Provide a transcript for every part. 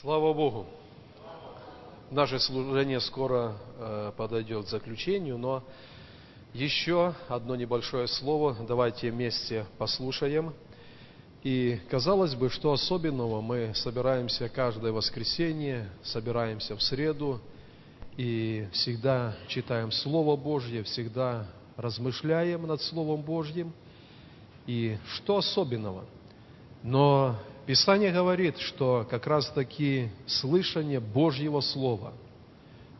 Слава Богу! Наше служение скоро э, подойдет к заключению, но еще одно небольшое слово давайте вместе послушаем. И казалось бы, что особенного мы собираемся каждое воскресенье, собираемся в среду и всегда читаем Слово Божье, всегда размышляем над Словом Божьим. И что особенного? Но Писание говорит, что как раз таки слышание Божьего Слова,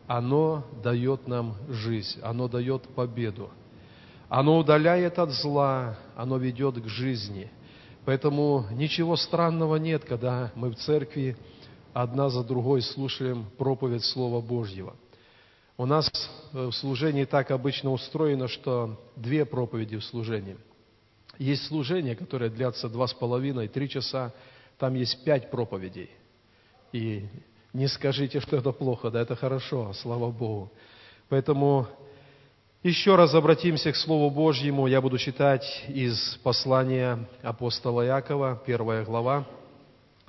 оно дает нам жизнь, оно дает победу. Оно удаляет от зла, оно ведет к жизни. Поэтому ничего странного нет, когда мы в церкви одна за другой слушаем проповедь Слова Божьего. У нас в служении так обычно устроено, что две проповеди в служении. Есть служение, которое длятся два с половиной, три часа, там есть пять проповедей. И не скажите, что это плохо, да это хорошо, слава Богу. Поэтому еще раз обратимся к Слову Божьему. Я буду читать из послания апостола Якова, первая глава,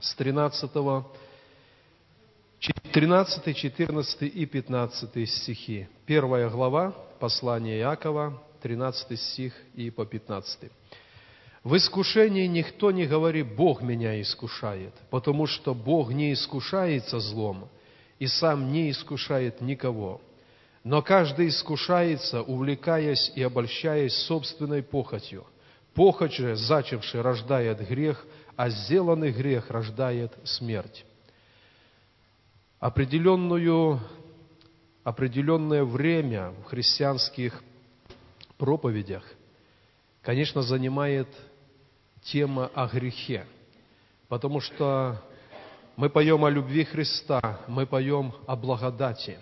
с 13, 13, 14 и 15 стихи. Первая глава, послание Якова, 13 стих и по 15. В искушении никто не говорит, Бог меня искушает, потому что Бог не искушается злом и сам не искушает никого. Но каждый искушается, увлекаясь и обольщаясь собственной похотью. Похоть же, зачавший, рождает грех, а сделанный грех рождает смерть. Определенную, определенное время в христианских проповедях, конечно, занимает тема о грехе. Потому что мы поем о любви Христа, мы поем о благодати,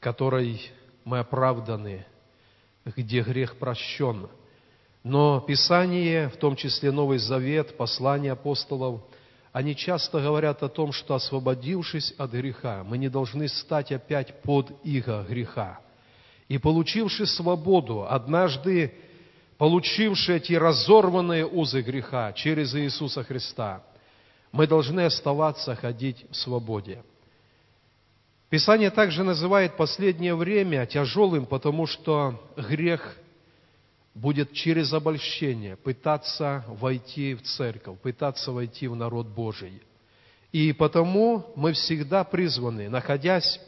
которой мы оправданы, где грех прощен. Но Писание, в том числе Новый Завет, послания апостолов, они часто говорят о том, что освободившись от греха, мы не должны стать опять под иго греха. И получивши свободу, однажды получившие эти разорванные узы греха через Иисуса Христа, мы должны оставаться ходить в свободе. Писание также называет последнее время тяжелым, потому что грех будет через обольщение пытаться войти в церковь, пытаться войти в народ Божий. И потому мы всегда призваны, находясь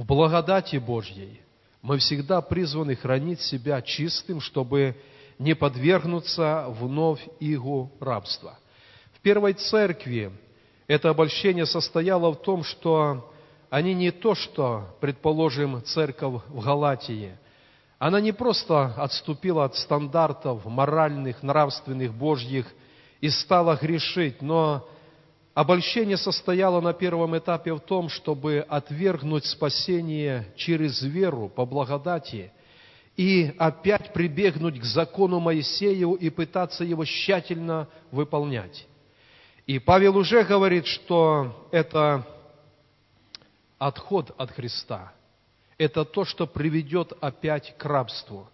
в благодати Божьей, мы всегда призваны хранить себя чистым, чтобы не подвергнуться вновь игу рабства. В первой церкви это обольщение состояло в том, что они не то, что, предположим, церковь в Галатии, она не просто отступила от стандартов моральных, нравственных, божьих и стала грешить, но Обольщение состояло на первом этапе в том, чтобы отвергнуть спасение через веру по благодати и опять прибегнуть к закону Моисею и пытаться его тщательно выполнять. И Павел уже говорит, что это отход от Христа. Это то, что приведет опять к рабству.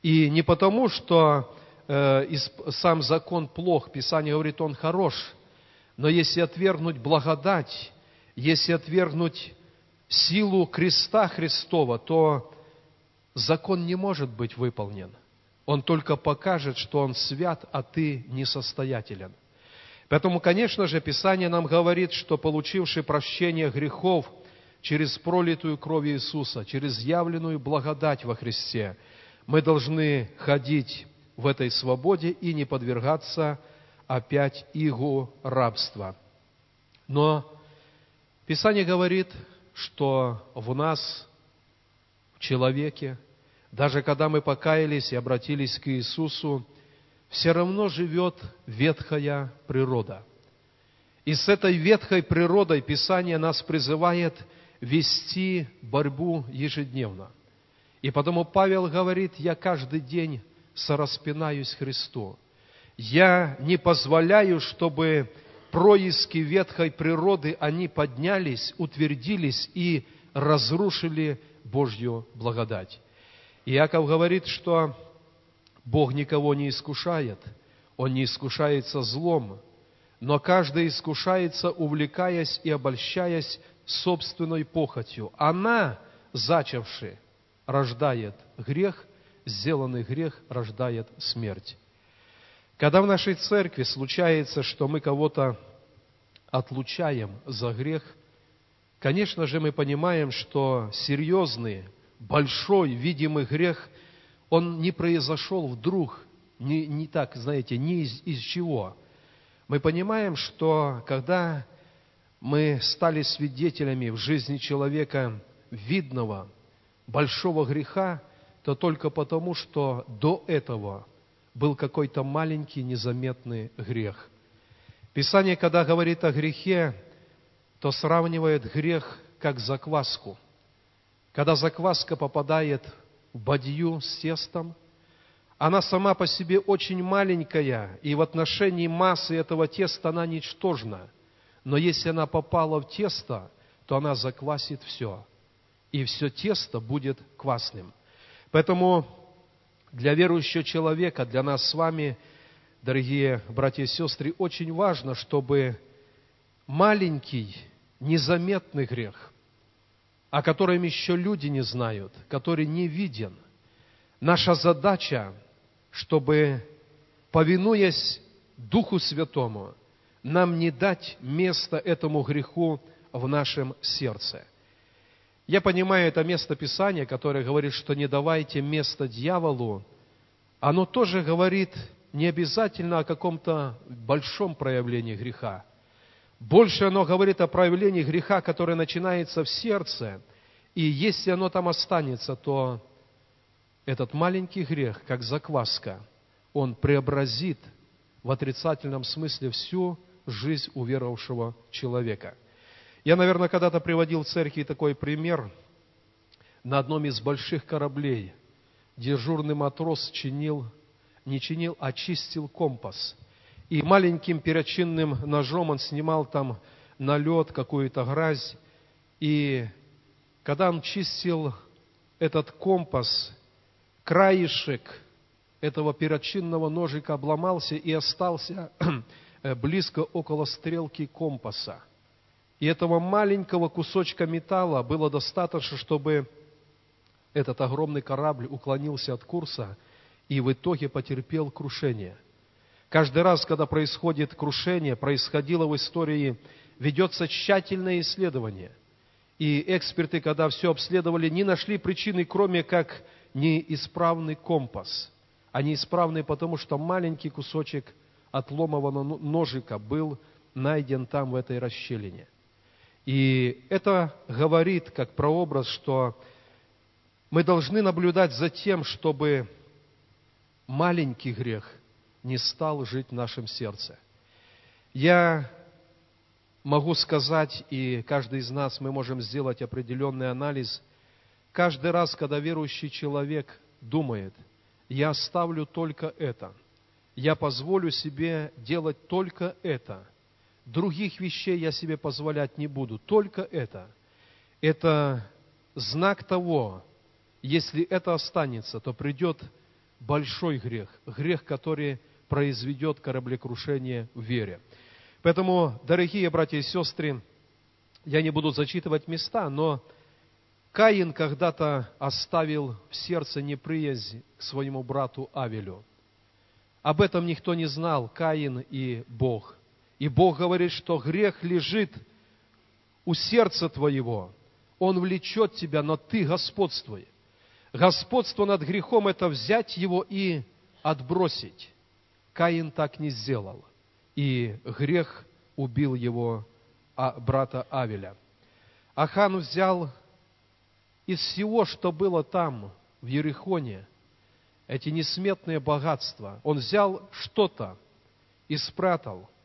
И не потому, что э, сам закон плох, Писание говорит, он хорош – но если отвергнуть благодать, если отвергнуть силу креста Христова, то закон не может быть выполнен. Он только покажет, что он свят, а ты несостоятелен. Поэтому, конечно же, Писание нам говорит, что получивший прощение грехов через пролитую кровь Иисуса, через явленную благодать во Христе, мы должны ходить в этой свободе и не подвергаться опять игу рабства. Но Писание говорит, что в нас, в человеке, даже когда мы покаялись и обратились к Иисусу, все равно живет ветхая природа. И с этой ветхой природой Писание нас призывает вести борьбу ежедневно. И потому Павел говорит, я каждый день сораспинаюсь Христу. Я не позволяю, чтобы происки ветхой природы, они поднялись, утвердились и разрушили Божью благодать. Иаков говорит, что Бог никого не искушает, Он не искушается злом, но каждый искушается, увлекаясь и обольщаясь собственной похотью. Она, зачавши, рождает грех, сделанный грех рождает смерть. Когда в нашей церкви случается, что мы кого-то отлучаем за грех, конечно же, мы понимаем, что серьезный, большой, видимый грех, он не произошел вдруг, не, не так, знаете, не из, из чего. Мы понимаем, что когда мы стали свидетелями в жизни человека видного, большого греха, то только потому, что до этого был какой-то маленький незаметный грех. Писание, когда говорит о грехе, то сравнивает грех как закваску. Когда закваска попадает в бадью с тестом, она сама по себе очень маленькая, и в отношении массы этого теста она ничтожна. Но если она попала в тесто, то она заквасит все. И все тесто будет квасным. Поэтому для верующего человека, для нас с вами, дорогие братья и сестры, очень важно, чтобы маленький, незаметный грех, о котором еще люди не знают, который не виден, наша задача, чтобы, повинуясь Духу Святому, нам не дать место этому греху в нашем сердце – я понимаю это место Писания, которое говорит, что не давайте место дьяволу. Оно тоже говорит не обязательно о каком-то большом проявлении греха. Больше оно говорит о проявлении греха, которое начинается в сердце. И если оно там останется, то этот маленький грех, как закваска, он преобразит в отрицательном смысле всю жизнь уверовавшего человека – я, наверное, когда-то приводил в церкви такой пример. На одном из больших кораблей дежурный матрос чинил, не чинил, а чистил компас. И маленьким перочинным ножом он снимал там налет, какую-то грязь. И когда он чистил этот компас, краешек этого перочинного ножика обломался и остался близко около стрелки компаса. И этого маленького кусочка металла было достаточно, чтобы этот огромный корабль уклонился от курса и в итоге потерпел крушение. Каждый раз, когда происходит крушение, происходило в истории, ведется тщательное исследование. И эксперты, когда все обследовали, не нашли причины, кроме как неисправный компас. А неисправный потому, что маленький кусочек отломанного ножика был найден там, в этой расщелине. И это говорит как прообраз, что мы должны наблюдать за тем, чтобы маленький грех не стал жить в нашем сердце. Я могу сказать, и каждый из нас мы можем сделать определенный анализ, каждый раз, когда верующий человек думает, я оставлю только это, я позволю себе делать только это – Других вещей я себе позволять не буду, только это. Это знак того, если это останется, то придет большой грех, грех, который произведет кораблекрушение в вере. Поэтому, дорогие братья и сестры, я не буду зачитывать места, но Каин когда-то оставил в сердце неприязнь к своему брату Авелю. Об этом никто не знал, Каин и Бог. И Бог говорит, что грех лежит у сердца твоего. Он влечет тебя, но ты господствуй. Господство над грехом – это взять его и отбросить. Каин так не сделал. И грех убил его а, брата Авеля. Ахан взял из всего, что было там, в Ерехоне, эти несметные богатства. Он взял что-то и спрятал –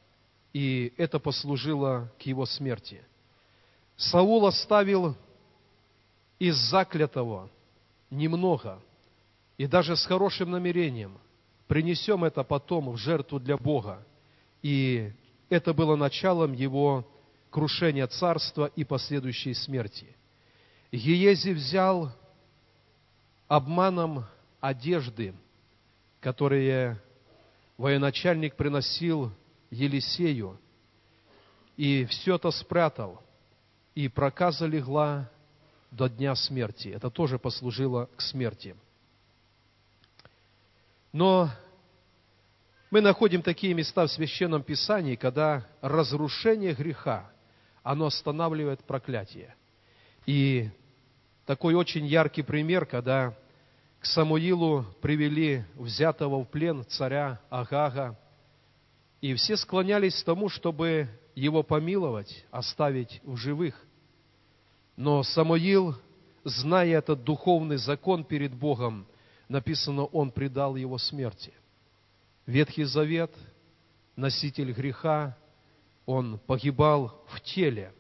и это послужило к его смерти. Саул оставил из заклятого немного, и даже с хорошим намерением принесем это потом в жертву для Бога. И это было началом его крушения царства и последующей смерти. Гиези взял обманом одежды, которые военачальник приносил Елисею, и все это спрятал, и проказа легла до дня смерти. Это тоже послужило к смерти. Но мы находим такие места в Священном Писании, когда разрушение греха, оно останавливает проклятие. И такой очень яркий пример, когда к Самуилу привели взятого в плен царя Агага, и все склонялись к тому, чтобы его помиловать, оставить в живых. Но Самуил, зная этот духовный закон перед Богом, написано, он предал его смерти. Ветхий Завет, носитель греха, он погибал в теле.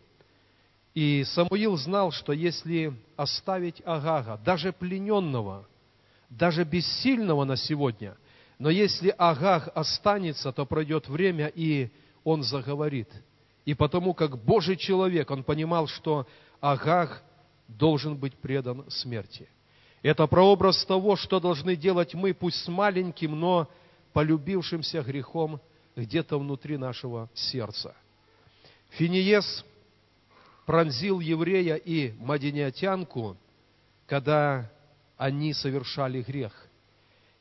И Самуил знал, что если оставить Агага, даже плененного, даже бессильного на сегодня, но если Агаг останется, то пройдет время, и он заговорит. И потому как Божий человек, он понимал, что Агаг должен быть предан смерти. Это прообраз того, что должны делать мы, пусть с маленьким, но полюбившимся грехом где-то внутри нашего сердца. Финиес пронзил еврея и мадениатянку, когда они совершали грех.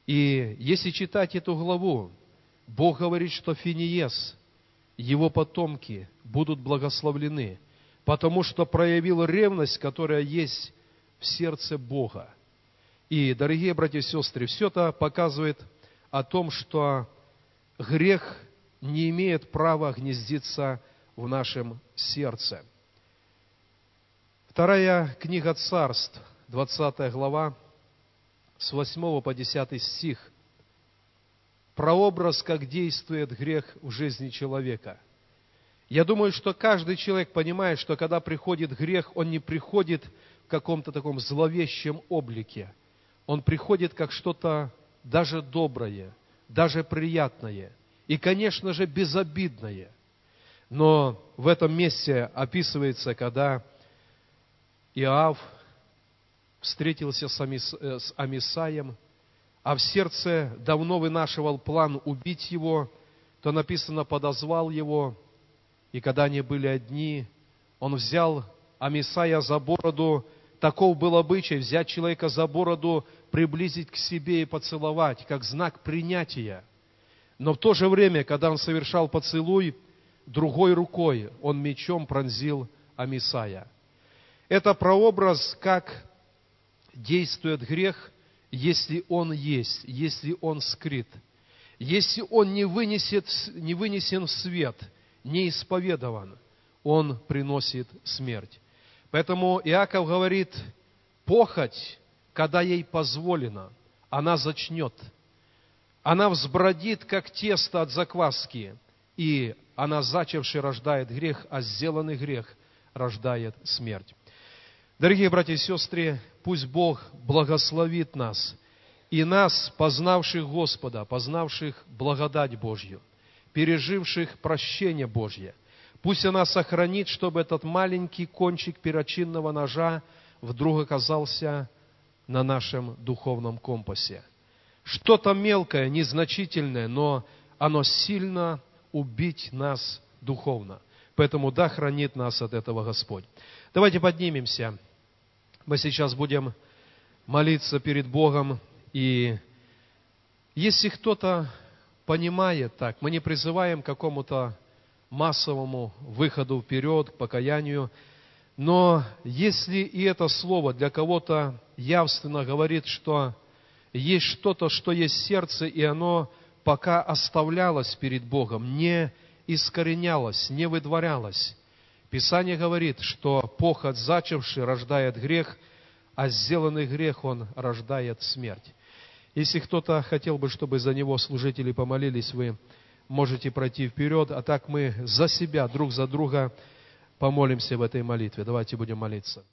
И если читать эту главу, Бог говорит, что Финиес, его потомки будут благословлены, потому что проявил ревность, которая есть в сердце Бога. И, дорогие братья и сестры, все это показывает о том, что грех не имеет права гнездиться в нашем сердце. Вторая книга царств, 20 глава, с 8 по 10 стих. Прообраз, как действует грех в жизни человека. Я думаю, что каждый человек понимает, что когда приходит грех, он не приходит в каком-то таком зловещем облике. Он приходит как что-то даже доброе, даже приятное и, конечно же, безобидное. Но в этом месте описывается, когда Иав встретился с, Амис, э, с Амисаем, а в сердце давно вынашивал план убить его, то написано, подозвал его, и когда они были одни, он взял Амисая за бороду, таков был обычай взять человека за бороду, приблизить к себе и поцеловать, как знак принятия. Но в то же время, когда он совершал поцелуй, другой рукой он мечом пронзил Амисая. Это прообраз, как действует грех, если он есть, если он скрыт, если он не, вынесет, не вынесен в свет, не исповедован, он приносит смерть. Поэтому Иаков говорит, похоть, когда ей позволено, она зачнет. Она взбродит, как тесто от закваски, и она, зачавший, рождает грех, а сделанный грех рождает смерть. Дорогие братья и сестры, пусть Бог благословит нас и нас, познавших Господа, познавших благодать Божью, переживших прощение Божье. Пусть она сохранит, чтобы этот маленький кончик перочинного ножа вдруг оказался на нашем духовном компасе. Что-то мелкое, незначительное, но оно сильно убить нас духовно. Поэтому да, хранит нас от этого Господь. Давайте поднимемся. Мы сейчас будем молиться перед Богом. И если кто-то понимает так, мы не призываем к какому-то массовому выходу вперед, к покаянию, но если и это слово для кого-то явственно говорит, что есть что-то, что есть сердце, и оно пока оставлялось перед Богом, не искоренялось, не выдворялось, Писание говорит, что похоть зачавший рождает грех, а сделанный грех он рождает смерть. Если кто-то хотел бы, чтобы за него служители помолились, вы можете пройти вперед, а так мы за себя, друг за друга помолимся в этой молитве. Давайте будем молиться.